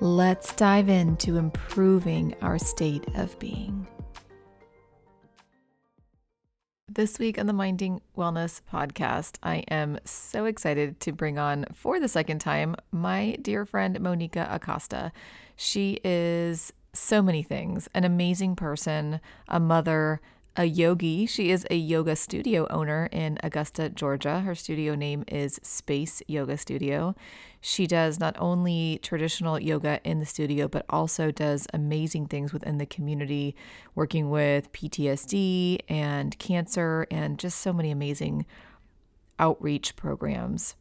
Let's dive into improving our state of being. This week on the Minding Wellness podcast, I am so excited to bring on for the second time my dear friend Monica Acosta. She is so many things an amazing person, a mother, a yogi. She is a yoga studio owner in Augusta, Georgia. Her studio name is Space Yoga Studio. She does not only traditional yoga in the studio, but also does amazing things within the community, working with PTSD and cancer and just so many amazing outreach programs.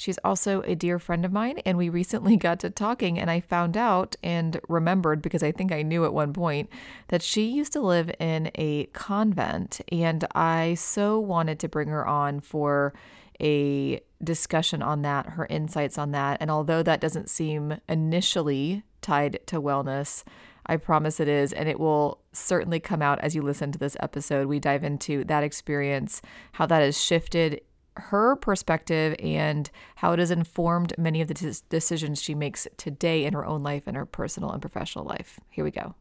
She's also a dear friend of mine, and we recently got to talking, and I found out and remembered because I think I knew at one point that she used to live in a convent, and I so wanted to bring her on for a discussion on that, her insights on that. And although that doesn't seem initially tied to wellness, I promise it is. And it will certainly come out as you listen to this episode. We dive into that experience, how that has shifted her perspective and how it has informed many of the decisions she makes today in her own life and her personal and professional life. Here we go.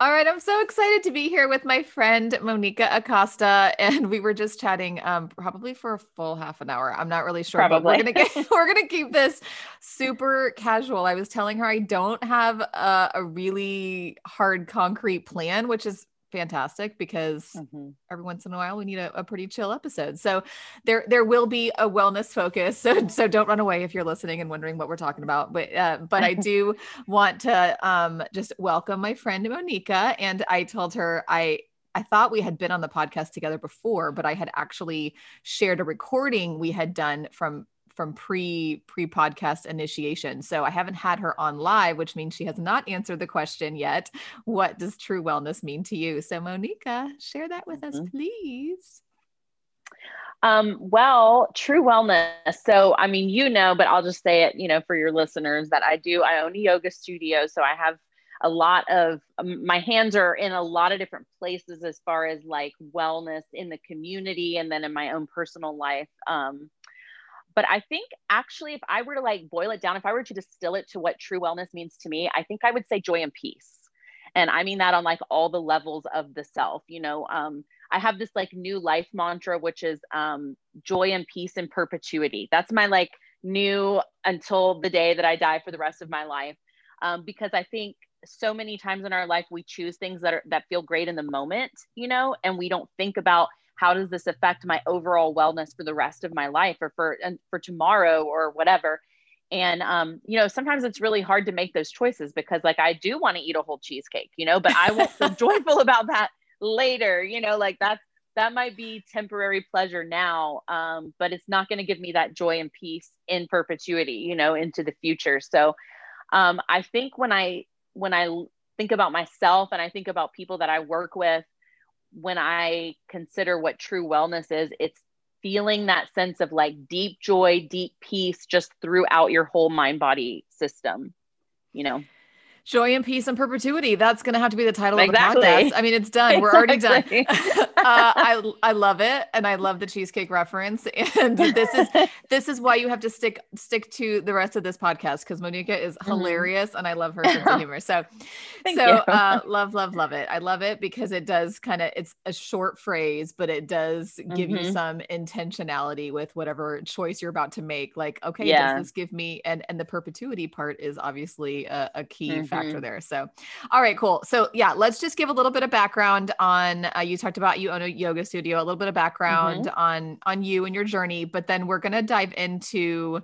All right, I'm so excited to be here with my friend Monica Acosta, and we were just chatting um, probably for a full half an hour. I'm not really sure, probably. but we're gonna get we're gonna keep this super casual. I was telling her I don't have a, a really hard concrete plan, which is fantastic because mm-hmm. every once in a while we need a, a, pretty chill episode. So there there will be a wellness focus. So so don't run away if you're listening and wondering what we're talking about. But uh, but I do want to um, just welcome my friend Monica. And I told her I I thought we had been on the podcast together before, but I had actually shared a recording we had done from from pre pre podcast initiation. So I haven't had her on live, which means she has not answered the question yet. What does true wellness mean to you? So Monica, share that with mm-hmm. us, please. Um, well, true wellness. So, I mean, you know, but I'll just say it, you know, for your listeners that I do, I own a yoga studio. So I have a lot of um, my hands are in a lot of different places as far as like wellness in the community and then in my own personal life. Um, but I think actually, if I were to like boil it down, if I were to distill it to what true wellness means to me, I think I would say joy and peace. And I mean that on like all the levels of the self. You know, um, I have this like new life mantra, which is um, joy and peace in perpetuity. That's my like new until the day that I die for the rest of my life. Um, because I think so many times in our life we choose things that are that feel great in the moment, you know, and we don't think about how does this affect my overall wellness for the rest of my life or for and for tomorrow or whatever? And um, you know sometimes it's really hard to make those choices because like i do want to eat a whole cheesecake you know but i won't feel joyful about that later you know like that's that might be temporary pleasure now um, but it's not going to give me that joy and peace in perpetuity you know into the future. So um, i think when i when i think about myself and i think about people that i work with when I consider what true wellness is, it's feeling that sense of like deep joy, deep peace just throughout your whole mind body system, you know? Joy and peace and perpetuity. That's going to have to be the title exactly. of the podcast. I mean, it's done. We're already done. uh, I I love it, and I love the cheesecake reference. And this is this is why you have to stick stick to the rest of this podcast because Monica is mm-hmm. hilarious, mm-hmm. and I love her sense of humor. So, so uh, love, love, love it. I love it because it does kind of it's a short phrase, but it does give mm-hmm. you some intentionality with whatever choice you're about to make. Like, okay, yeah. does this give me and and the perpetuity part is obviously a, a key. Mm-hmm factor mm-hmm. there. So, all right, cool. So, yeah, let's just give a little bit of background on. Uh, you talked about you own a yoga studio, a little bit of background mm-hmm. on on you and your journey, but then we're gonna dive into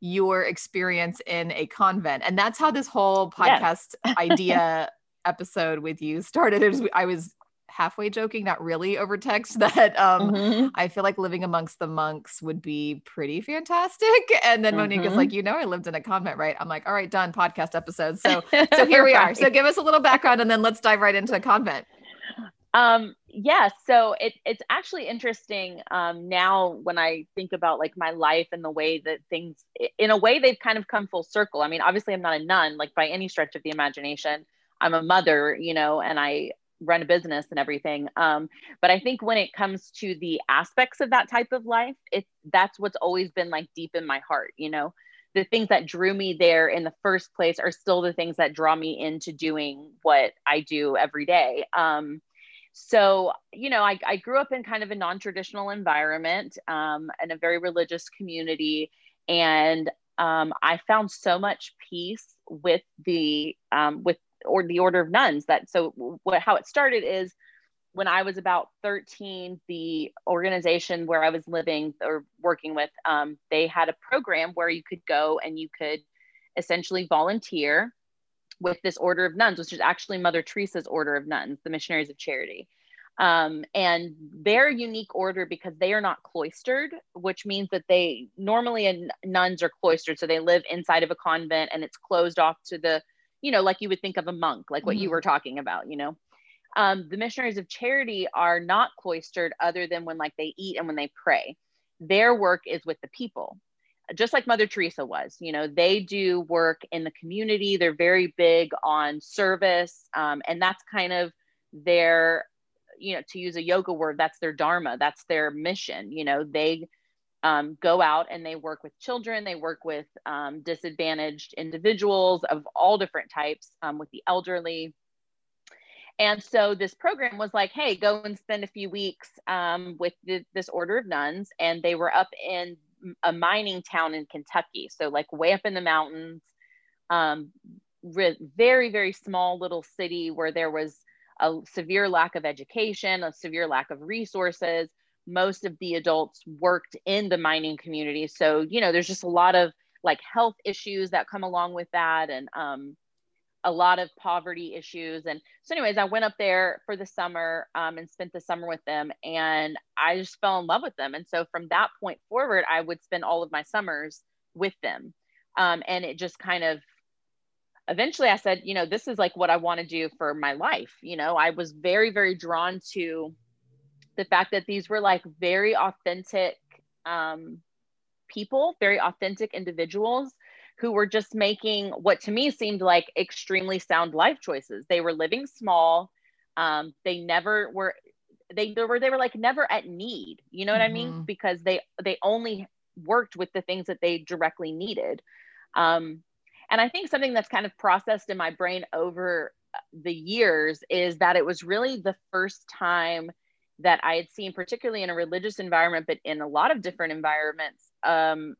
your experience in a convent, and that's how this whole podcast yes. idea episode with you started. It was, I was halfway joking, not really over text, that um, mm-hmm. I feel like living amongst the monks would be pretty fantastic. And then mm-hmm. Monica's like, you know, I lived in a convent, right? I'm like, all right, done podcast episode. So, so here we right. are. So give us a little background and then let's dive right into the convent. Um, yeah, so it, it's actually interesting um, now when I think about like my life and the way that things, in a way, they've kind of come full circle. I mean, obviously, I'm not a nun, like by any stretch of the imagination. I'm a mother, you know, and I run a business and everything. Um, but I think when it comes to the aspects of that type of life, it's that's what's always been like deep in my heart, you know. The things that drew me there in the first place are still the things that draw me into doing what I do every day. Um, so you know I, I grew up in kind of a non-traditional environment um, in a very religious community and um, i found so much peace with the um, with or the order of nuns that so what how it started is when i was about 13 the organization where i was living or working with um, they had a program where you could go and you could essentially volunteer with this order of nuns, which is actually Mother Teresa's order of nuns, the Missionaries of Charity. Um, and their unique order because they are not cloistered, which means that they normally nuns are cloistered, so they live inside of a convent and it's closed off to the, you know, like you would think of a monk, like what mm-hmm. you were talking about, you know. Um, the missionaries of charity are not cloistered other than when like they eat and when they pray. Their work is with the people just like Mother Teresa was. You know, they do work in the community. They're very big on service, um, and that's kind of their, you know, to use a yoga word, that's their dharma. That's their mission. You know, they um, go out and they work with children. They work with um, disadvantaged individuals of all different types, um, with the elderly. And so this program was like, hey, go and spend a few weeks um, with the, this order of nuns. And they were up in a mining town in Kentucky. So like way up in the mountains, um, very, very small little city where there was a severe lack of education, a severe lack of resources. Most of the adults worked in the mining community. So, you know, there's just a lot of like health issues that come along with that. And, um, a lot of poverty issues. And so, anyways, I went up there for the summer um, and spent the summer with them, and I just fell in love with them. And so, from that point forward, I would spend all of my summers with them. Um, and it just kind of eventually I said, you know, this is like what I want to do for my life. You know, I was very, very drawn to the fact that these were like very authentic um, people, very authentic individuals who were just making what to me seemed like extremely sound life choices. They were living small. Um, they never were they, they were they were like never at need. You know what mm-hmm. I mean? Mm-hmm. Because they they only worked with the things that they directly needed. Um, and I think something that's kind of processed in my brain over the years is that it was really the first time that I had seen, particularly in a religious environment, but in a lot of different environments, um,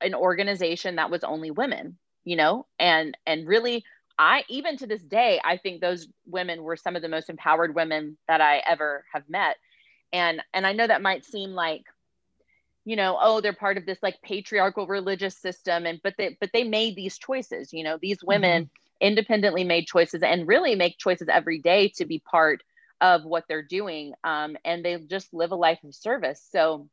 an organization that was only women you know? And and really i even to this day i think those women were some of the most empowered women that i ever have met. And and i know that might seem like you know oh they're part of this like patriarchal religious system and but they but they made these choices you know? These women mm-hmm. independently made choices and really make choices every day to be part of what they're doing um, and they just live a life of service. So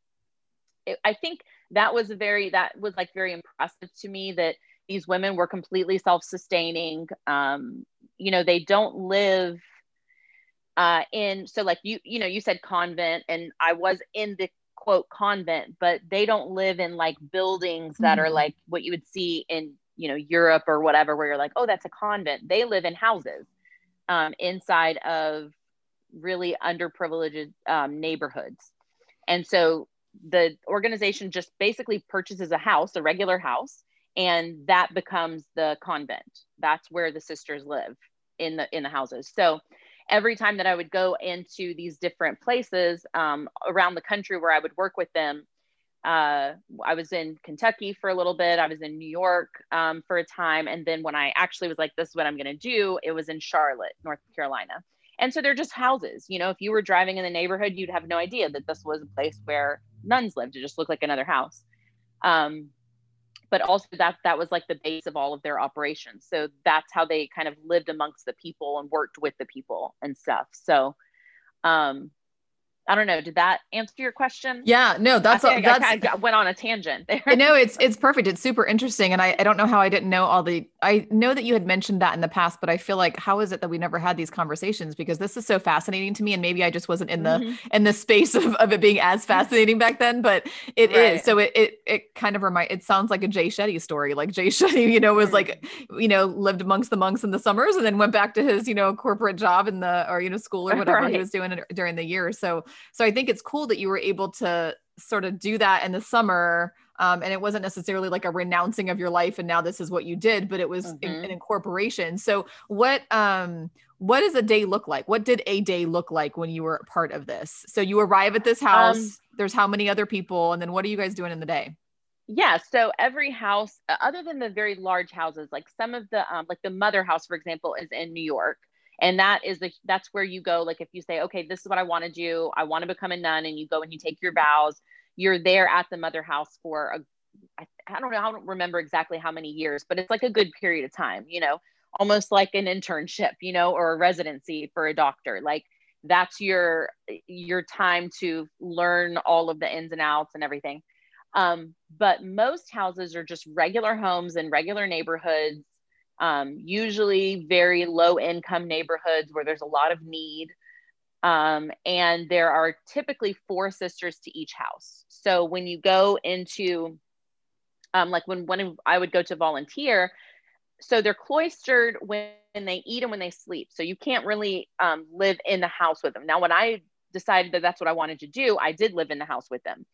it, i think that was a very that was like very impressive to me that these women were completely self-sustaining. Um, you know they don't live uh, in so like you you know you said convent and i was in the quote convent but they don't live in like buildings that mm-hmm. are like what you would see in you know europe or whatever where you're like oh that's a convent. They live in houses um, inside of really underprivileged um, neighborhoods and so the organization just basically purchases a house, a regular house, and that becomes the convent. That's where the sisters live in the in the houses. So every time that I would go into these different places um, around the country where I would work with them, uh, I was in Kentucky for a little bit. I was in New York um, for a time, and then when I actually was like, "This is what I'm going to do," it was in Charlotte, North Carolina. And so they're just houses. You know, if you were driving in the neighborhood, you'd have no idea that this was a place where nuns lived. It just looked like another house. Um, but also that that was like the base of all of their operations. So that's how they kind of lived amongst the people and worked with the people and stuff. So Um, I don't know. Did that answer your question? Yeah, no, that's I, that's I of went on a tangent there. no, it's it's perfect. It's super interesting, and I, I don't know how I didn't know all the. I know that you had mentioned that in the past, but I feel like how is it that we never had these conversations? Because this is so fascinating to me, and maybe I just wasn't in the mm-hmm. in the space of, of it being as fascinating back then. But it right. is. So it it it kind of remind. It sounds like a Jay Shetty story. Like Jay Shetty, you know, was like mm-hmm. you know lived amongst the monks in the summers, and then went back to his you know corporate job in the or you know school or whatever right. he was doing during the year. So so I think it's cool that you were able to sort of do that in the summer um, and it wasn't necessarily like a renouncing of your life and now this is what you did but it was mm-hmm. in, an incorporation. So what um what does a day look like? What did a day look like when you were part of this? So you arrive at this um, house um, there's how many other people and then what are you guys doing in the day? Yeah so every house other than the very large houses like some of the um, like the mother house for example is in new york and that is the that's where you go like if you say okay this is what i want to do. I want to become a nun and you go and you take your vows you're there at the mother house for a I, I don't know i don't remember exactly how many years but it's like a good period of time you know almost like an internship you know or a residency for a doctor. Like that's your your time to learn all of the ins and outs and everything. Um, but most houses are just regular homes in regular neighborhoods um, usually very low income neighborhoods where there's a lot of need. Um, and there are typically four sisters to each house. So when you go into, um, like when, when I would go to volunteer, so they're cloistered when they eat and when they sleep. So you can't really um, live in the house with them. Now, when I decided that that's what I wanted to do, I did live in the house with them.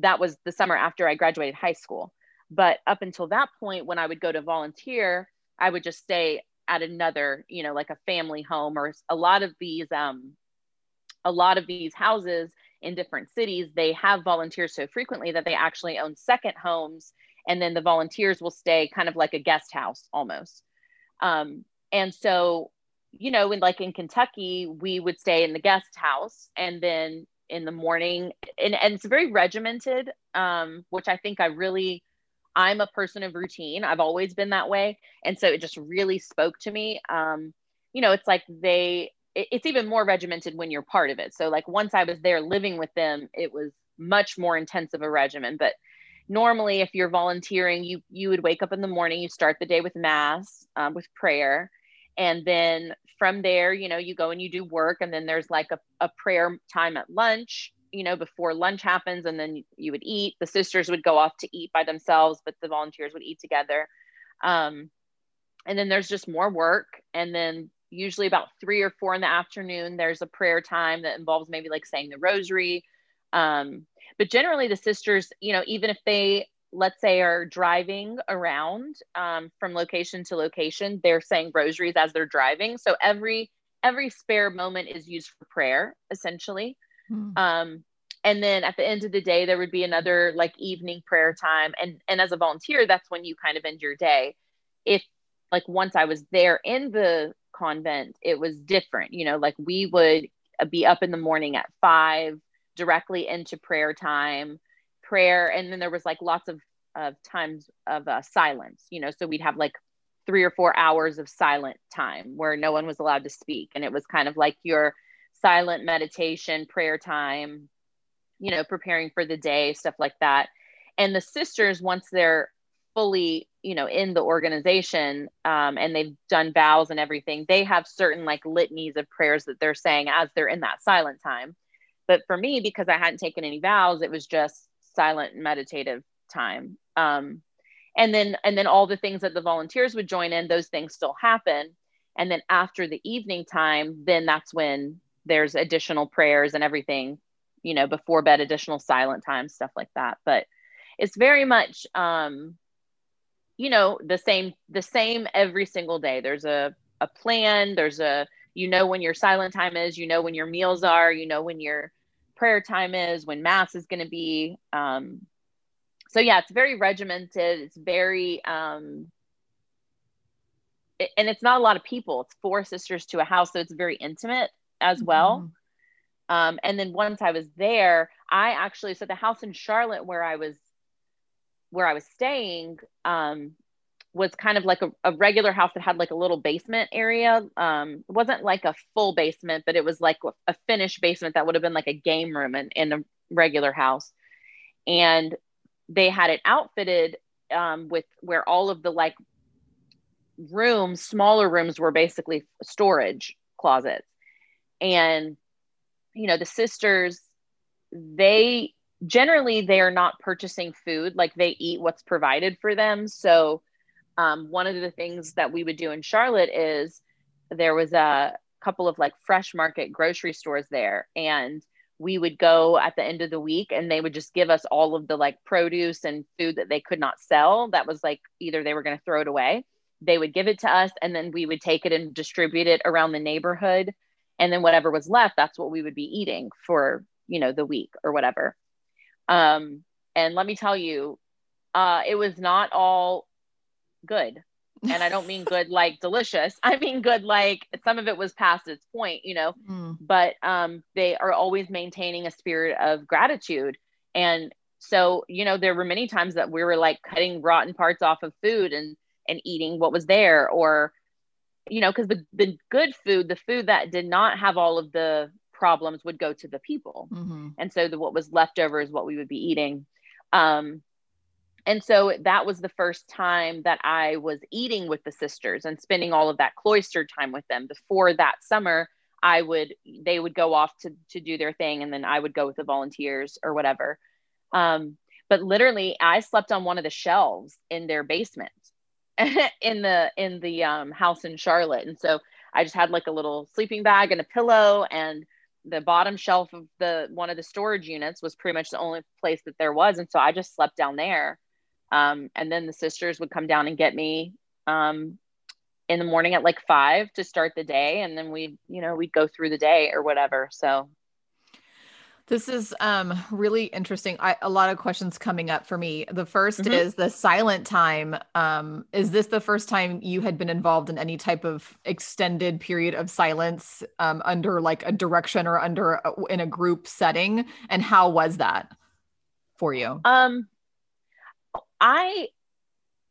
That was the summer after I graduated high school. But up until that point, when I would go to volunteer, I would just stay at another, you know, like a family home or a lot of these, um, a lot of these houses in different cities, they have volunteers so frequently that they actually own second homes. And then the volunteers will stay kind of like a guest house almost. Um, and so, you know, in like in Kentucky, we would stay in the guest house and then in the morning, and, and it's very regimented, um, which I think I really I'm a person of routine. I've always been that way. And so it just really spoke to me. Um, you know, it's like they, it, it's even more regimented when you're part of it. So, like, once I was there living with them, it was much more intense of a regimen. But normally, if you're volunteering, you, you would wake up in the morning, you start the day with mass, um, with prayer. And then from there, you know, you go and you do work. And then there's like a, a prayer time at lunch you know, before lunch happens and then you would eat. The sisters would go off to eat by themselves, but the volunteers would eat together. Um, and then there's just more work. And then usually about three or four in the afternoon, there's a prayer time that involves maybe like saying the rosary. Um, but generally, the sisters, you know, even if they, let's say, are driving around um, from location to location, they're saying rosaries as they're driving. So every every spare moment is used for prayer, essentially. Mm. Um, and then at the end of the day, there would be another like evening prayer time. And and as a volunteer, that's when you kind of end your day. If like once I was there in the convent, it was different. You know, like we would be up in the morning at five, directly into prayer time, prayer, and then there was like lots of of times of uh, silence. You know, so we'd have like three or four hours of silent time where no one was allowed to speak, and it was kind of like your silent meditation, prayer time, you know, preparing for the day, stuff like that. And the sisters, once they're fully, you know, in the organization um, and they've done vows and everything, they have certain like litanies of prayers that they're saying as they're in that silent time. But for me, because I hadn't taken any vows, it was just silent meditative time. Um, and then and then all the things that the volunteers would join in, those things still happen. And then after the evening time, then that's when there's additional prayers and everything, you know, before bed, additional silent time, stuff like that. But it's very much, um, you know, the same, the same every single day. There's a, a plan. There's a, you know, when your silent time is, you know, when your meals are, you know, when your prayer time is, when mass is going to be. Um, so yeah, it's very regimented. It's very, um, and it's not a lot of people. It's four sisters to a house, so it's very intimate as well. Mm-hmm. Um, and then once I was there, I actually so the house in Charlotte where I was where I was staying, um, was kind of like a, a, regular house that had like a little basement area. Um, it wasn't like a full basement, but it was like a finished basement that would have been like a game room in, in a regular house. And they had it outfitted um, with where all of the like rooms, smaller rooms, were basically storage closets. And, you know, the sisters, they generally they are not purchasing food like they eat what's provided for them. So um, one of the things that we would do in Charlotte is there was a couple of like fresh market grocery stores there. And we would go at the end of the week and they would just give us all of the like produce and food that they could not sell. That was like either they were going to throw it away. They would give it to us and then we would take it and distribute it around the neighborhood and then whatever was left that's what we would be eating for you know the week or whatever um and let me tell you uh it was not all good. And I don't mean good like delicious. I mean good like some of it was past its point, you know. Mm. But um, they are always maintaining a spirit of gratitude. And so, you know, there were many times that we were like cutting rotten parts off of food and and eating what was there or you know because the, the good food the food that did not have all of the problems would go to the people mm-hmm. and so the, what was left over is what we would be eating um, and so that was the first time that I was eating with the sisters and spending all of that cloistered time with them. Before that summer, I would they would go off to to do their thing, and then I would go with the volunteers or whatever. Um, but literally, I slept on one of the shelves in their basement in the in the um, house in Charlotte, and so I just had like a little sleeping bag and a pillow and the bottom shelf of the one of the storage units was pretty much the only place that there was and so i just slept down there um, and then the sisters would come down and get me um, in the morning at like five to start the day. And then we, you know, we'd go through the day or whatever. So this is um, really interesting. I, a lot of questions coming up for me. The 1st mm-hmm. is the silent time. Um, is this the first time you had been involved in any type of extended period of silence um, under like a direction or under a, in a group setting? And how was that for you? Um, I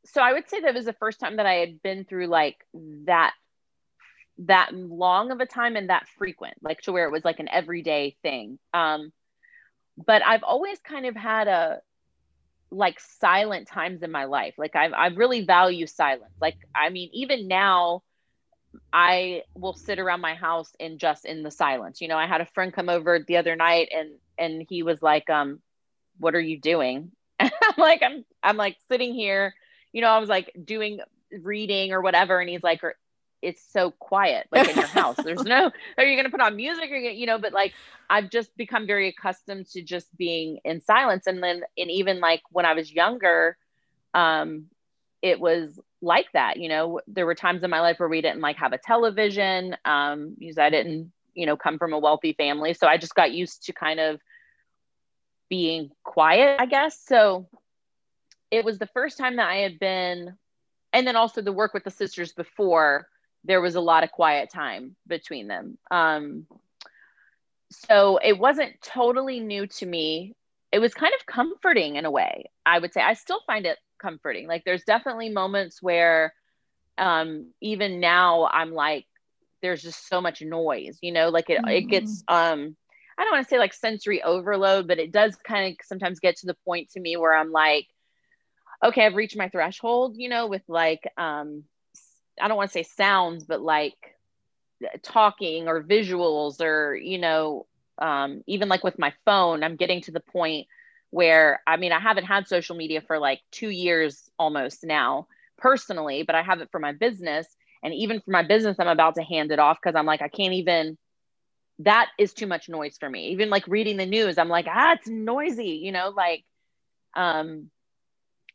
so I would say that was the first time that I had been through like that that long of a time and that frequent, like to where it was like an everyday thing. Um, but I've always kind of had a like silent times in my life. Like I I really value silence. Like I mean, even now, I will sit around my house and just in the silence. You know, I had a friend come over the other night and and he was like, um, what are you doing? I'm like, I'm, I'm like sitting here, you know, I was like doing reading or whatever. And he's like, it's so quiet, like in your house. There's no, are you going to put on music or, you know, but like, I've just become very accustomed to just being in silence. And then, and even like when I was younger, um, it was like that, you know, there were times in my life where we didn't like have a television, um, because I didn't, you know, come from a wealthy family. So I just got used to kind of, being quiet, I guess. So it was the first time that I had been, and then also the work with the sisters before, there was a lot of quiet time between them. Um, so it wasn't totally new to me. It was kind of comforting in a way, I would say. I still find it comforting. Like there's definitely moments where um, even now I'm like, there's just so much noise, you know, like it, mm-hmm. it gets, um, I don't want to say like sensory overload, but it does kind of sometimes get to the point to me where I'm like, okay, I've reached my threshold, you know, with like, um, I don't want to say sounds, but like talking or visuals or, you know, um, even like with my phone, I'm getting to the point where, I mean, I haven't had social media for like two years almost now personally, but I have it for my business. And even for my business, I'm about to hand it off because I'm like, I can't even that is too much noise for me. Even like reading the news, I'm like, ah, it's noisy, you know, like um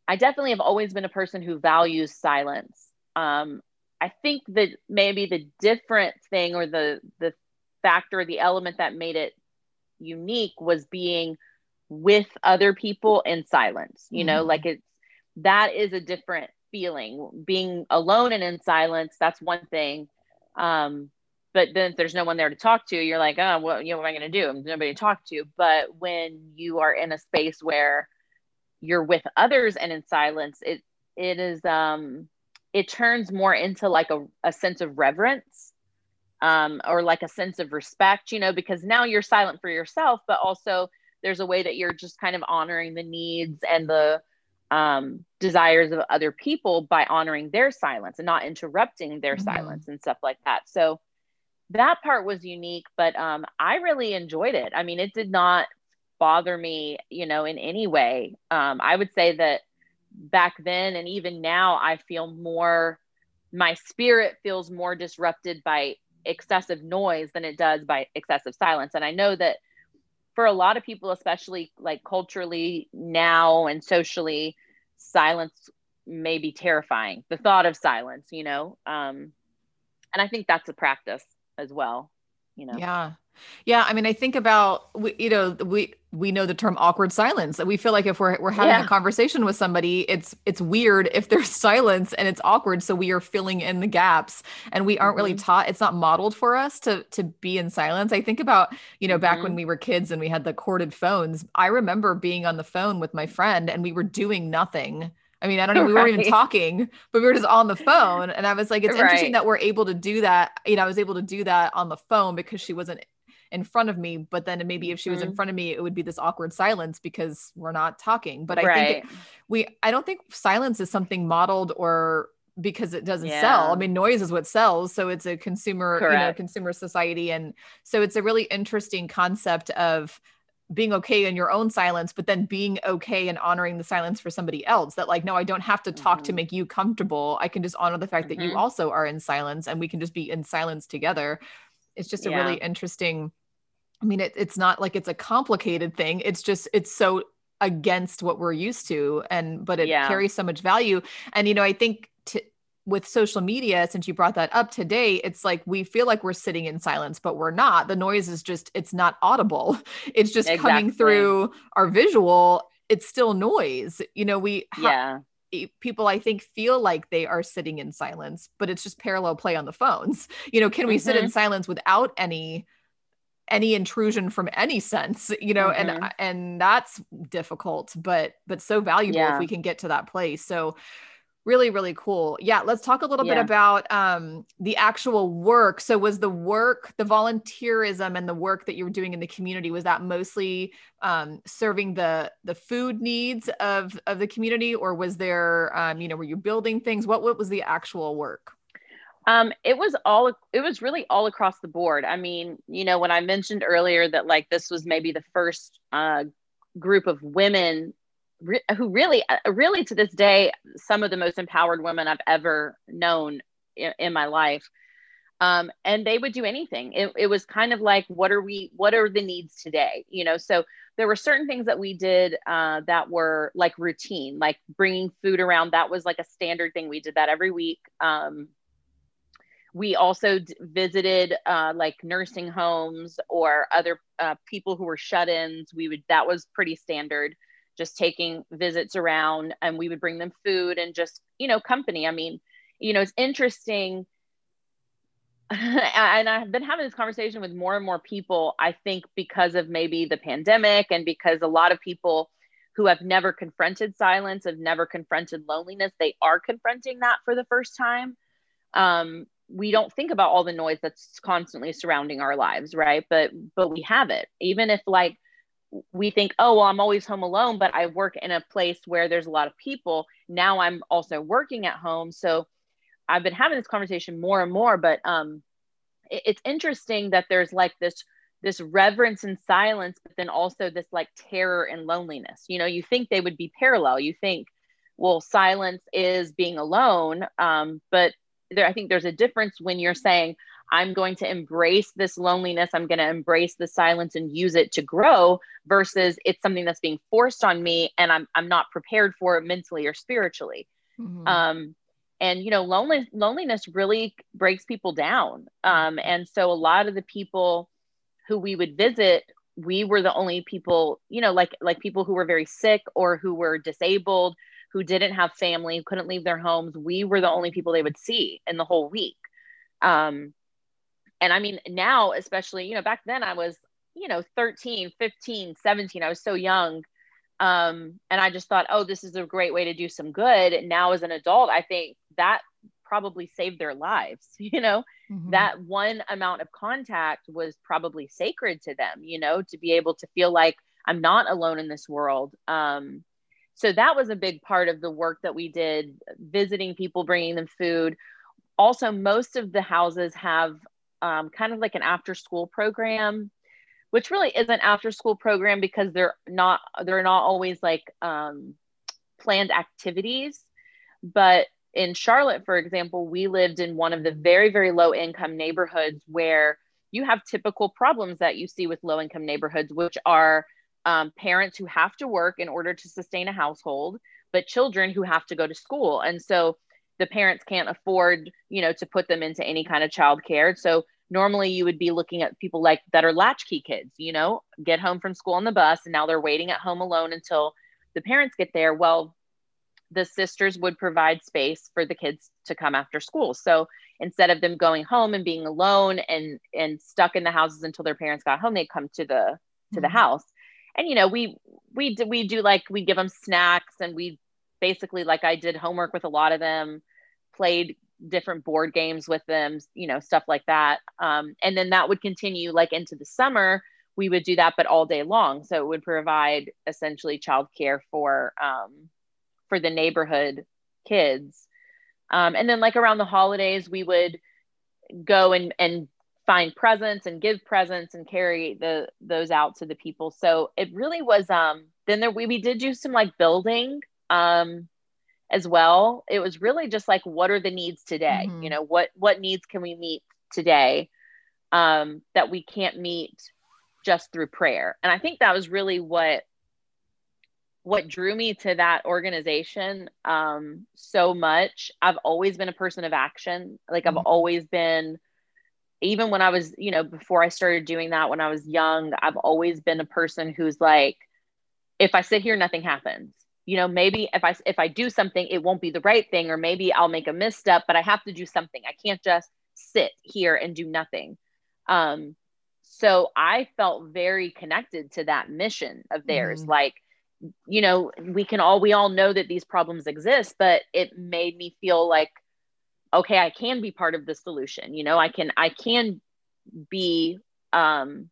I definitely have always been a person who values silence. Um I think that maybe the different thing or the the factor, the element that made it unique was being with other people in silence. You mm-hmm. know, like it's that is a different feeling. Being alone and in silence, that's one thing. Um, but then if there's no one there to talk to you're like oh well you know what am i going to do there's nobody to talk to but when you are in a space where you're with others and in silence it it is um it turns more into like a, a sense of reverence um, or like a sense of respect, you know, because now you're silent for yourself, but also there's a way that you're just kind of honoring the needs and the um, desires of other people by honoring their silence and not interrupting their mm-hmm. silence and stuff like that. So that part was unique, but um, I really enjoyed it. I mean, it did not bother me, you know, in any way. Um, I would say that back then and even now, I feel more, my spirit feels more disrupted by excessive noise than it does by excessive silence. And I know that for a lot of people, especially like culturally now and socially, silence may be terrifying. The thought of silence, you know, um, and I think that's a practice as well. You know. Yeah. Yeah, I mean, I think about we, you know, we we know the term awkward silence. We feel like if we're we're having yeah. a conversation with somebody, it's it's weird if there's silence and it's awkward. So we are filling in the gaps, and we aren't mm-hmm. really taught. It's not modeled for us to to be in silence. I think about you know mm-hmm. back when mm-hmm. we were kids and we had the corded phones. I remember being on the phone with my friend and we were doing nothing. I mean, I don't know, we right. weren't even talking, but we were just on the phone. And I was like, it's right. interesting that we're able to do that. You know, I was able to do that on the phone because she wasn't in front of me but then maybe if she was mm-hmm. in front of me it would be this awkward silence because we're not talking but i right. think it, we i don't think silence is something modeled or because it doesn't yeah. sell. I mean, noise is what sells. So it's a consumer, Correct. you know, consumer society. And so it's a really interesting concept of being okay in your own silence, but then being okay and honoring the silence for somebody else. That, like, no, I don't have to talk mm-hmm. to make you comfortable. I can just honor the fact mm-hmm. that you mm-hmm. also are in silence and we can just be in silence together. It's just a yeah. really interesting I mean, it, it's not like it's a complicated thing. It's just, it's so against what we're used to. And, but it yeah. carries so much value. And, you know, I think with social media, since you brought that up today, it's like we feel like we're sitting in silence, but we're not. The noise is just, it's not audible. It's just exactly. coming through our visual. It's still noise. You know, we, ha- yeah people i think feel like they are sitting in silence but it's just parallel play on the phones you know can we mm-hmm. sit in mm-hmm. silence without any any intrusion from any sense you know mm-hmm. and and that's difficult but but so valuable yeah. if we can get to that place so really really cool. Yeah let's talk a little yeah. bit about um the actual work. So was the work the volunteerism and the work that you were doing in the community was that mostly um serving the the food needs of of the community? Or was there um you know were you building things? What what was the actual work? Um, it was all it was really all across the board. I mean, you know, when I mentioned earlier that like this was maybe the first uh, group of women re- who really, uh, really to this day, some of the most empowered women I've ever known in, in my life. Um, and they would do anything. It, it was kind of like, what are we? What are the needs today? You know, so there were certain things that we did uh, that were like routine, like bringing food around. That was like a standard thing. We did that every week. Um, we also d- visited uh, like nursing homes or other uh, people who were shut-ins we would that was pretty standard just taking visits around and we would bring them food and just you know company. I mean you know it's interesting. And i've been having this conversation with more and more people i think because of maybe the pandemic and because a lot of people who have never confronted silence have never confronted loneliness they are confronting that for the first time. Um, we don't think about all the noise that's constantly surrounding our lives right? But but we have it. Even if like we think oh well i'm always home alone but i work in a place where there's a lot of people. Now i'm also working at home. So i've been having this conversation more and more but um it, it's interesting that there's like this this reverence and silence but then also this like terror and loneliness. You know you think they would be parallel. You think well silence is being alone um, but there i think there's a difference when you're saying i'm going to embrace this loneliness. I'm going to embrace the silence and use it to grow versus it's something that's being forced on me and i'm, I'm not prepared for it mentally or spiritually. Mm-hmm. um, and you know lonely, loneliness really breaks people down. Um, and so a lot of the people who we would visit we were the only people you know like like people who were very sick or who were disabled who didn't have family, couldn't leave their homes, we were the only people they would see in the whole week. Um, and I mean, now, especially, you know, back then I was, you know, 13, 15, 17, I was so young. Um, and I just thought, oh, this is a great way to do some good. And now, as an adult, I think that probably saved their lives you know mm-hmm. that one amount of contact was probably sacred to them you know to be able to feel like i'm not alone in this world um, so that was a big part of the work that we did visiting people bringing them food also most of the houses have um, kind of like an after school program which really is an after school program because they're not they're not always like um, planned activities. But in charlotte for example we lived in one of the very very low income neighborhoods where you have typical problems that you see with low income neighborhoods which are um, parents who have to work in order to sustain a household but children who have to go to school. And so the parents can't afford you know to put them into any kind of childcare. So normally you would be looking at people like that are latchkey kids you know get home from school on the bus and now they're waiting at home alone until the parents get there. Well the sisters would provide space for the kids to come after school. So instead of them going home and being alone and and stuck in the houses until their parents got home they'd come to the to mm-hmm. the house. And you know we we do we do like we give them snacks and we basically like i did homework with a lot of them played different board games with them, you know, stuff like that. Um, and then that would continue like into the summer. We would do that, but all day long. So it would provide essentially childcare for um, for the neighborhood kids. Um, and then like around the holidays, we would go and and find presents and give presents and carry the those out to the people. So it really was. Um, then there we we did do some like building. Um, as well it was really just like what are the needs today? Mm-hmm. you know what what needs can we meet today um, that we can't meet just through prayer? And i think that was really what what drew me to that organization um, so much. I've always been a person of action. Like i've mm-hmm. always been even when i was you know before i started doing that when i was young i've always been a person who's like if i sit here nothing happens you know maybe if i if i do something it won't be the right thing or maybe i'll make a misstep but i have to do something. I can't just sit here and do nothing. Um so i felt very connected to that mission of theirs. Mm. like you know we can all we all know that these problems exist but it made me feel like okay i can be part of the solution. You know i can i can be um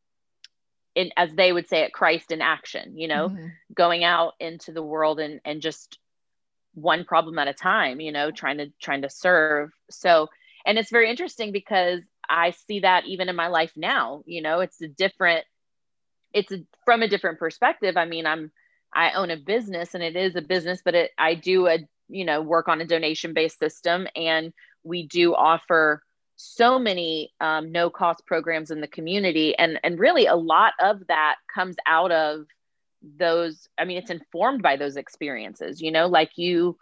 in, as they would say it, Christ in action, you know, mm-hmm. going out into the world and, and just one problem at a time, you know, trying to, trying to serve. So, and it's very interesting because I see that even in my life now, you know, it's a different, it's a, from a different perspective. I mean, I'm, I own a business and it is a business, but it, I do a, you know, work on a donation based system and we do offer so many um, no cost programs in the community and and really a lot of that comes out of those i mean it's informed by those experiences you know like you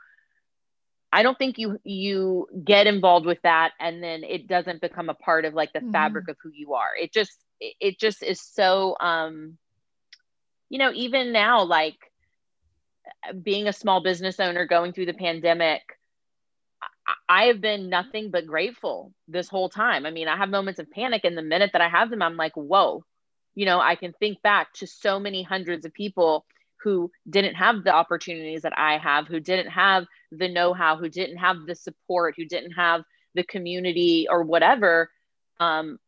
i don't think you you get involved with that and then it doesn't become a part of like the mm-hmm. fabric of who you are it just it just is so um you know even now like being a small business owner going through the pandemic I have been nothing but grateful this whole time. I mean, I have moments of panic, and the minute that I have them, I'm like, whoa, you know, I can think back to so many hundreds of people who didn't have the opportunities that I have, who didn't have the know how, who didn't have the support, who didn't have the community or whatever. Um,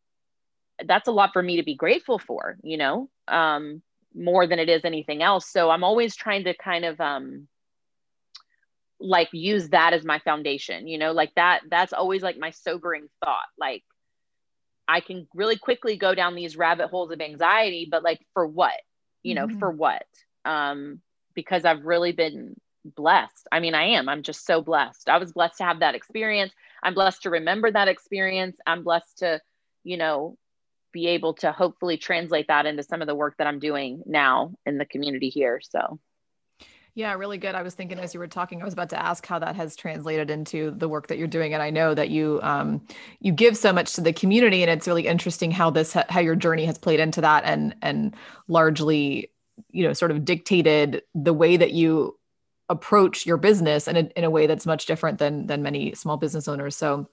that's a lot for me to be grateful for, you know, um, more than it is anything else. So I'm always trying to kind of, um, like use that as my foundation you know like that that's always like my sobering thought like i can really quickly go down these rabbit holes of anxiety but like for what? You know mm-hmm. for what? Um because i've really been blessed. I mean i am. I'm just so blessed. I was blessed to have that experience. I'm blessed to remember that experience. I'm blessed to you know be able to hopefully translate that into some of the work that i'm doing now in the community here so yeah, really good. I was thinking as you were talking, I was about to ask how that has translated into the work that you're doing, and I know that you um, you give so much to the community, and it's really interesting how this how your journey has played into that, and and largely, you know, sort of dictated the way that you approach your business, in, in a way that's much different than than many small business owners. So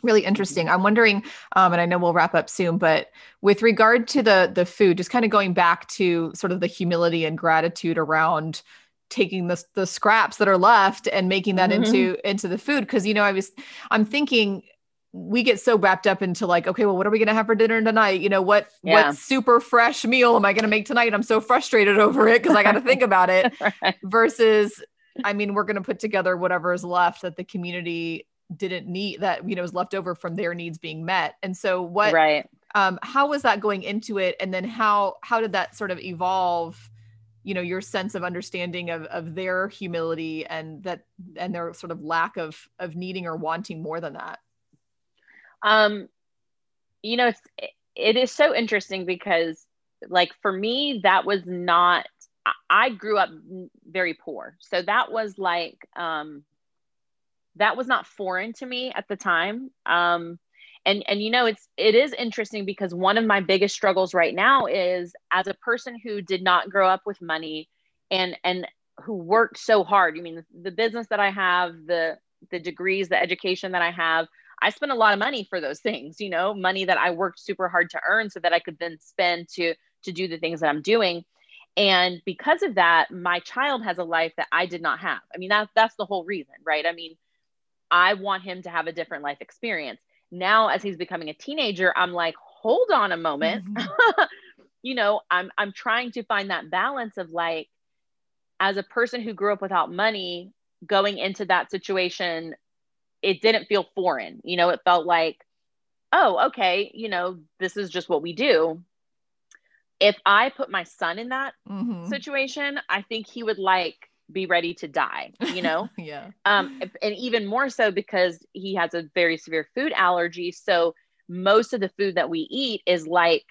really interesting i'm wondering um, and i know we'll wrap up soon but with regard to the the food just kind of going back to sort of the humility and gratitude around taking the, the scraps that are left and making that Mhm. into into the food because you know i was i'm thinking we get so wrapped up into like okay well what are we going to have for dinner tonight you know what Yeah. what super fresh meal am i going to make tonight i'm so frustrated over it because i got to think about it Right. versus i mean we're going to put together whatever is left that the community didn't need that you know is left over from their needs being met and so what right. um how was that going into it and then how how did that sort of evolve you know your sense of understanding of of their humility and that and their sort of lack of of needing or wanting more than that Um, you know, it's it is so interesting because, like, for me, that was not. I- grew up very poor, so that was like, um, that was not foreign to me at the time. Um, and and you know, it's it is interesting because one of my biggest struggles right now is as a person who did not grow up with money, and and who worked so hard. I mean, the business that I have, the the degrees, the education that I have. I spent a lot of money for those things, you know, money that I worked super hard to earn so that I could then spend to to do the things that I'm doing. And because of that, my child has a life that I did not have. I mean, that, that's the whole reason, right? I mean, I want him to have a different life experience. Now, as he's becoming a teenager, I'm like, hold on a moment. you know, I'm I'm trying to find that balance of like, as a person who grew up without money, going into that situation it didn't feel foreign. You know, it felt like, oh, okay, you know, this is just what we do. If I put my son in that Mhm. situation, I think he would like be ready to die, you know? yeah um, and even more so because he has a very severe food allergy. So most of the food that we eat is like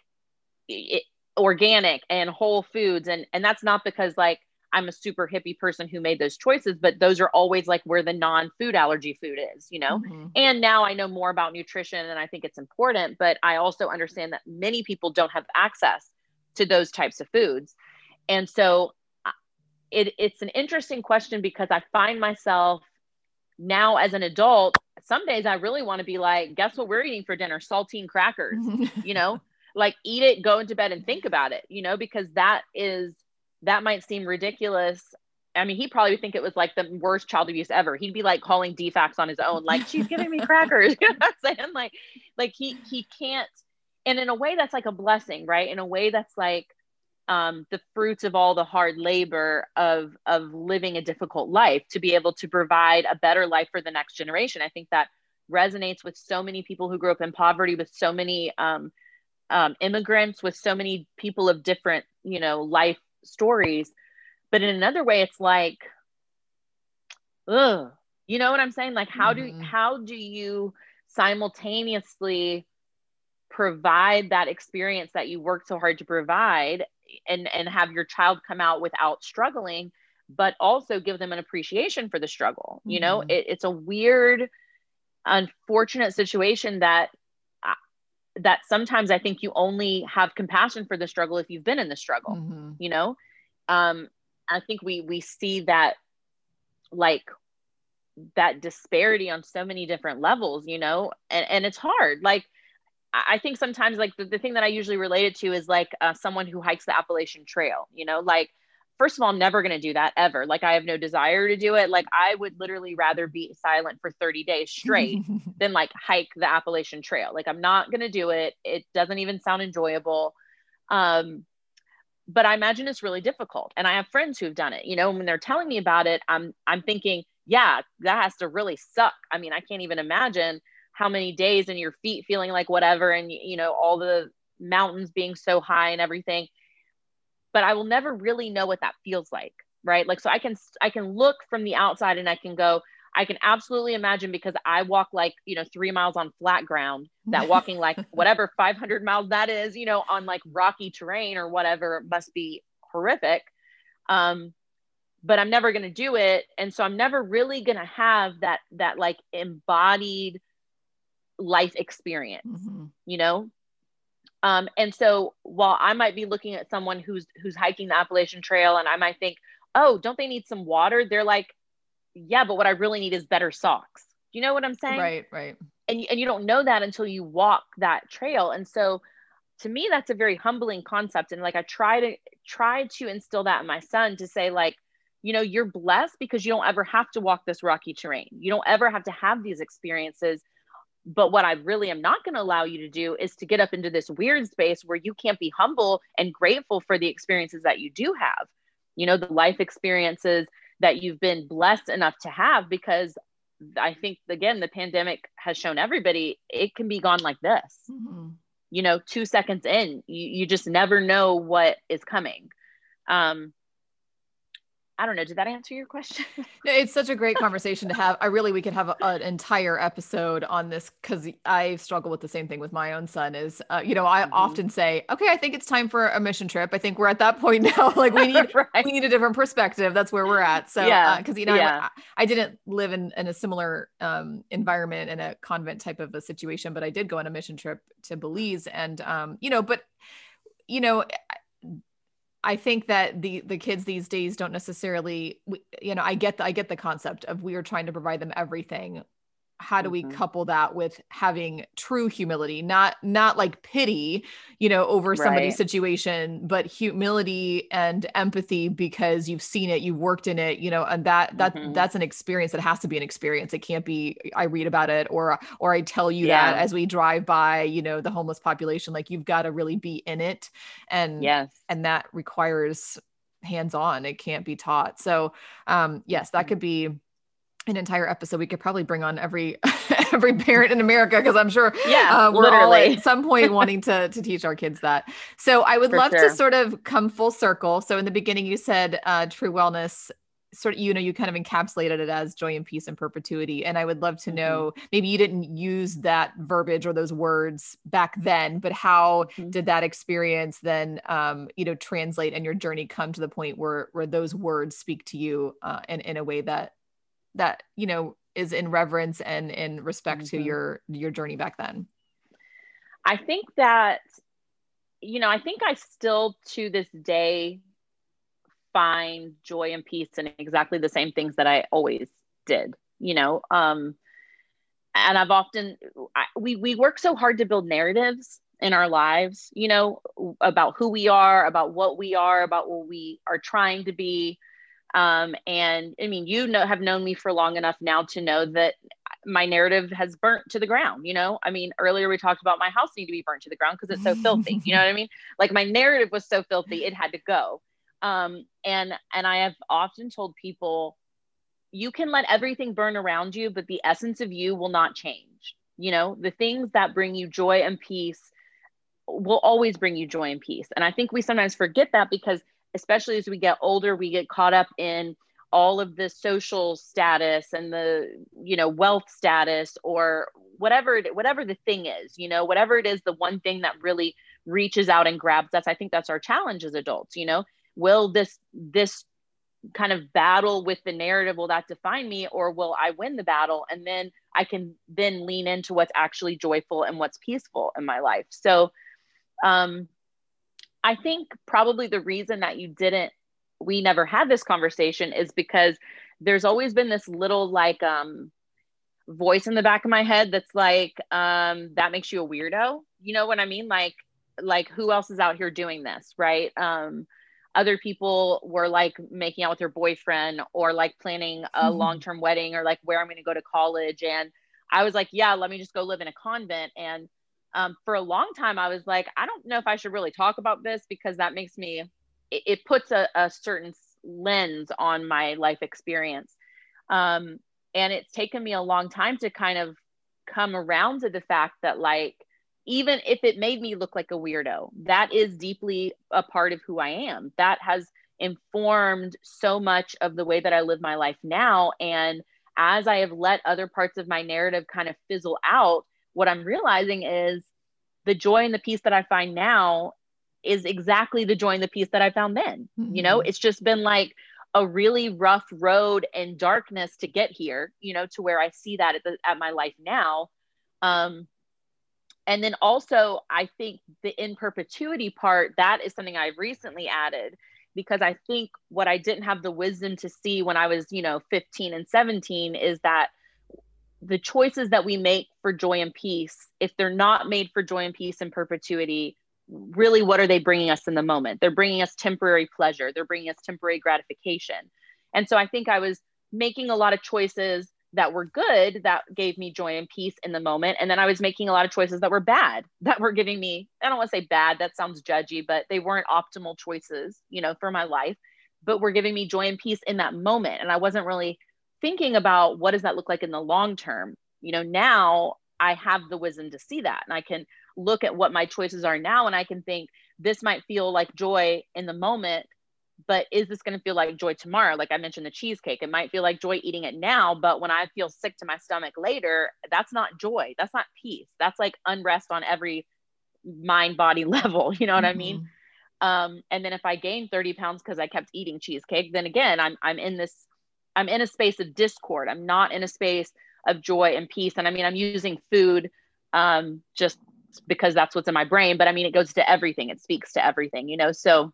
it, organic and whole foods. And, and that's not because like I'm a super hippie person who made those choices, but those are always like where the non food allergy food is, you know? Mhm. And now I know more about nutrition and I think it's important, but I also understand that many people don't have access to those types of foods. And so it, it's an interesting question because I find myself now as an adult, some days I really want to be like, guess what we're eating for dinner? Saltine crackers, you know, like eat it, go into bed and think about it, you know, because that is, that might seem ridiculous. I mean, he probably would think it was like the worst child abuse ever. He'd be like calling DFACS on his own, like she's giving me crackers. you know what I'm saying? Like, like he he can't. And in a way, that's like a blessing, right? In a way, that's like um, the fruits of all the hard labor of of living a difficult life to be able to provide a better life for the next generation. I think that resonates with so many people who grew up in poverty, with so many um, um, immigrants, with so many people of different, you know, life stories. But in another way, it's like, ugh, you know what I'm saying? Like, how do Mhm. how do you simultaneously provide that experience that you worked so hard to provide and and have your child come out without struggling but also give them an appreciation for the struggle you know Mhm. it, it's a weird unfortunate situation that uh, that sometimes i think you only have compassion for the struggle if you've been in the struggle Mhm. you know um i think we we see that like that disparity on so many different levels you know and and it's hard like I think sometimes like the, the thing that I usually relate it to is like uh, someone who hikes the Appalachian Trail, you know, like first of all, I'm never going to do that ever. Like I have no desire to do it. Like I would literally rather be silent for 30 days straight than like hike the Appalachian Trail. Like I'm not going to do it. It doesn't even sound enjoyable. Um, but I imagine it's really difficult. And I have friends who've done it. You know, when they're telling me about it, I'm I'm thinking, yeah, that has to really suck. I mean, I can't even imagine how many days and your feet feeling like whatever and you know all the mountains being so high and everything. But I will never really know what that feels like, right? Like so I can I can look from the outside and I can go I can absolutely imagine because I walk like, you know, 3 miles on flat ground, that walking like whatever 500 miles that is, you know, on like rocky terrain or whatever must be horrific. Um but I'm never going to do it and so I'm never really going to have that that like embodied life experience Mhm. you know? Um, and so while i might be looking at someone who's who's hiking the appalachian trail and i might think oh don't they need some water? They're like yeah but what i really need is better socks. Do you know what i'm saying? Right right. And, and you don't know that until you walk that trail. And so to me that's a very humbling concept. And like i try to try to instill that in my son to say like you know, you're blessed because you don't ever have to walk this rocky terrain. You don't ever have to have these experiences. But what I really am not going to allow you to do is to get up into this weird space where you can't be humble and grateful for the experiences that you do have. You know, the life experiences that you've been blessed enough to have because I think again the pandemic has shown everybody it can be gone like this. Mm-hmm. You know, 2 seconds in, you, you just never know what is coming. Um, I don't know. Did that answer your question? no, it's such a great conversation to have. I really, we could have a, an entire episode on this because I struggle with the same thing with my own son. Is uh, you know, I mm-hmm. often say, okay, I think it's time for a mission trip. I think we're at that point now. like we need, right. we need a different perspective. That's where we're at. So, yeah, because uh, you know, yeah. I, I, didn't live in, in a similar um, environment in a convent type of a situation, but I did go on a mission trip to Belize, and um, you know, but you know I think that the the kids these days don't necessarily you know I get the, I get the concept of we are trying to provide them everything how do we mm-hmm. couple that with having true humility not not like pity you know over right. somebody's situation but humility and empathy because you've seen it you've worked in it you know and that that mm-hmm. that's an experience that has to be an experience it can't be i read about it or or i tell you yeah. that as we drive by you know the homeless population like you've got to really be in it and yes and that requires hands on it can't be taught so um yes that mm-hmm. could be an entire episode we could probably bring on every every parent in america because i'm sure yeah uh, we're literally. all at some point wanting to to teach our kids that so i would For love sure. to sort of come full circle so in the beginning you said uh, true wellness sort of you know you kind of encapsulated it as joy and peace and perpetuity and i would love to mm-hmm. know maybe you didn't use that verbiage or those words back then but how mm-hmm. did that experience then um, you know translate and your journey come to the point where where those words speak to you uh, in, in a way that that you know is in reverence and in respect mm-hmm. to your your journey back then? I think that you know i think i still to this day find joy and peace in exactly the same things that i always did you know? Um and i've often I, we we work so hard to build narratives in our lives you know about who we are about what we are about what we are trying to be um, and I mean, you know, have known me for long enough now to know that my narrative has burnt to the ground. You know, I mean, earlier we talked about my house need to be burnt to the ground because it's so filthy. You know what I mean? Like my narrative was so filthy, it had to go. Um, and and I have often told people, you can let everything burn around you, but the essence of you will not change. You know, the things that bring you joy and peace will always bring you joy and peace. And I think we sometimes forget that because especially as we get older, we get caught up in all of the social status and the you know wealth status or whatever it, whatever the thing is you know whatever it is the one thing that really reaches out and grabs us. I think that's our challenge as adults you know? Will this this kind of battle with the narrative will that define me or will i win the battle? And then i can then lean into what's actually joyful and what's peaceful in my life. So um I think probably the reason that you didn't, we never had this conversation is because there's always been this little like um, voice in the back of my head that's like, um, that makes you a weirdo. You know what I mean? Like, like who else is out here doing this, right? Um, other people were like making out with their boyfriend or like planning a mm-hmm. long-term wedding or like where I'm going to go to college and I was like, yeah, let me just go live in a convent and um, for a long time i was like i don't know if i should really talk about this because that makes me it, it puts a, a, certain lens on my life experience. Um, and it's taken me a long time to kind of come around to the fact that like even if it made me look like a weirdo that is deeply a part of who i am. That has informed so much of the way that i live my life now. And as i have let other parts of my narrative kind of fizzle out what I'm realizing is the joy and the peace that I find now is exactly the joy and the peace that I found then. Mm-hmm. You know, mm-hmm. it's just been like a really rough road and darkness to get here, you know, to where I see that at, the, at my life now. Um, and then also, I think the in perpetuity part, that is something I've recently added because I think what I didn't have the wisdom to see when I was, you know, 15 and 17 is that the choices that we make for joy and peace, if they're not made for joy and peace and perpetuity, really what are they bringing us in the moment? They're bringing us temporary pleasure, they're bringing us temporary gratification. And so I think I was making a lot of choices that were good that gave me joy and peace in the moment. And then I was making a lot of choices that were bad that were giving me, I don't want to say bad, that sounds judgy, but they weren't optimal choices, you know, for my life, but were giving me joy and peace in that moment. And I wasn't really thinking about what does that look like in the long term. You know, now I have the wisdom to see that and I can look at what my choices are now and I can think this might feel like joy in the moment but is this going to feel like joy tomorrow like i mentioned the cheesecake it might feel like joy eating it now but when i feel sick to my stomach later that's not joy that's not peace that's like unrest on every mind body level you know what mm-hmm. i mean mm-hmm. um, and then if i gain 30 pounds because i kept eating cheesecake then again i'm i'm in this i'm in a space of discord i'm not in a space of joy and peace and i mean i'm using food um, just because that's what's in my brain but i mean it goes to everything it speaks to everything you know so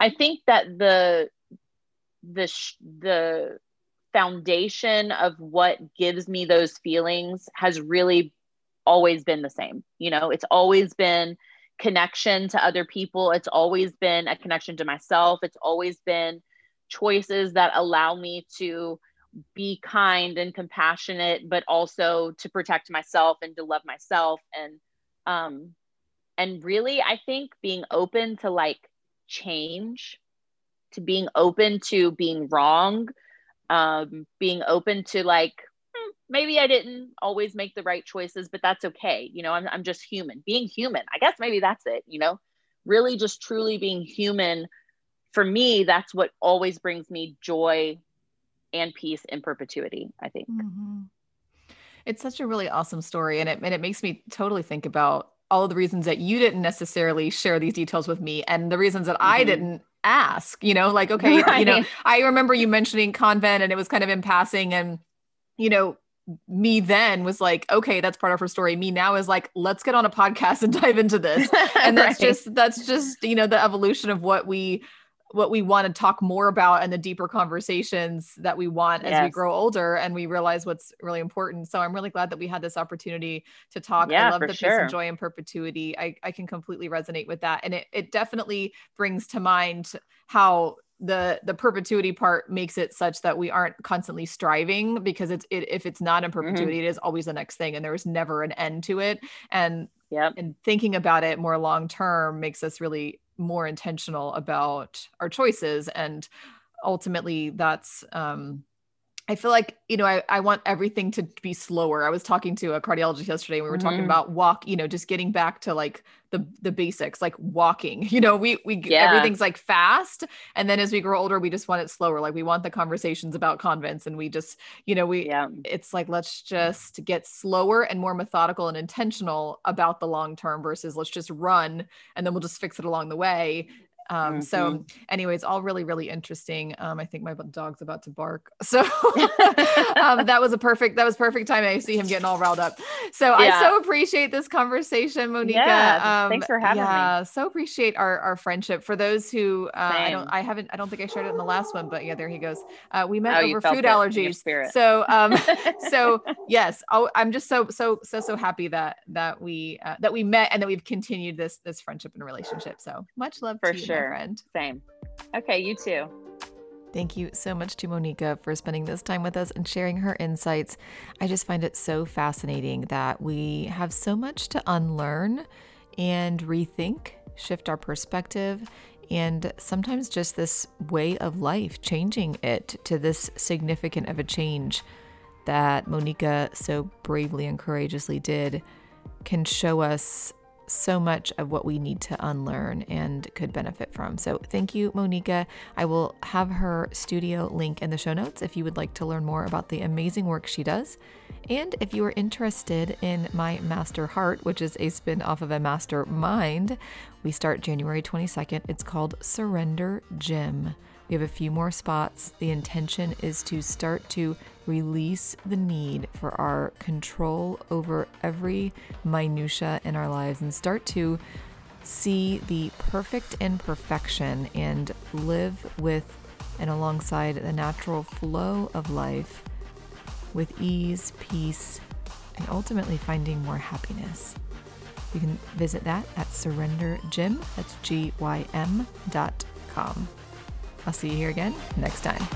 I think that the the the foundation of what gives me those feelings has really always been the same. You know, it's always been connection to other people. It's always been a connection to myself. It's always been choices that allow me to be kind and compassionate, but also to protect myself and to love myself. And, um, and really, I think being open to like change, to being open to being wrong, um, being open to like, hmm, maybe I didn't always make the right choices, but that's okay. You know, I'm, I'm just human. Being human, I guess maybe that's it, you know, really just truly being human. For me, that's what always brings me joy and peace in perpetuity, I think. Mm-hmm. It's such a really awesome story. And it, and it makes me totally think about all of the reasons that you didn't necessarily share these details with me and the reasons that mm-hmm. I didn't ask, you know, like, okay, right. you know, I remember you mentioning convent and it was kind of in passing and, you know, me then was like, okay, that's part of her story. Me now is like, let's get on a podcast and dive into this. And that's right. just, that's just, you know, the evolution of what we what we want to talk more about and the deeper conversations that we want yes. as we grow older and we realize what's really important. So I'm really glad that we had this opportunity to talk. Yeah, I love the sure. peace and joy and perpetuity. I, I can completely resonate with that. And it, it definitely brings to mind how the the perpetuity part makes it such that we aren't constantly striving because it's it, if it's not in mm-hmm. perpetuity mm-hmm. it is always the next thing and there is never an end to it and yeah and thinking about it more long term makes us really more intentional about our choices and ultimately that's um I feel like, you know, I, I want everything to be slower. I was talking to a cardiologist yesterday. And we were mm-hmm. talking about walk, you know, just getting back to like the the basics, like walking. You know, we we yeah. everything's like fast. And then as we grow older, we just want it slower. Like we want the conversations about convents and we just, you know, we yeah. it's like let's just get slower and more methodical and intentional about the long term versus let's just run and then we'll just fix it along the way um, mm-hmm. So, anyways, all really, really interesting. Um, I think my dog's about to bark, so um, that was a perfect. That was perfect time. I see him getting all riled up. So yeah. I so appreciate this conversation, Monica. Yeah, um, thanks for having yeah, me. So appreciate our our friendship. For those who uh, I don't, I haven't, I don't think I shared it in the last one, but yeah, there he goes. Uh, we met oh, over food allergies. So, um, so yes, oh, I'm just so so so so happy that that we uh, that we met and that we've continued this this friendship and relationship. So much love for to you. Sure friend. Same. Okay, you too. Thank you so much to Monica for spending this time with us and sharing her insights. I just find it so fascinating that we have so much to unlearn and rethink, shift our perspective, and sometimes just this way of life, changing it to this significant of a change that Monica so bravely and courageously did, can show us so much of what we need to unlearn and could benefit from. So, thank you, Monica. I will have her studio link in the show notes if you would like to learn more about the amazing work she does. And if you are interested in my Master Heart, which is a spin off of a Master Mind, we start January 22nd. It's called Surrender Gym. We have a few more spots. The intention is to start to release the need for our control over every minutia in our lives and start to see the perfect imperfection and live with and alongside the natural flow of life with ease, peace, and ultimately finding more happiness. You can visit that at Surrender Gym, that's G Y M dot com. I'll see you here again next time.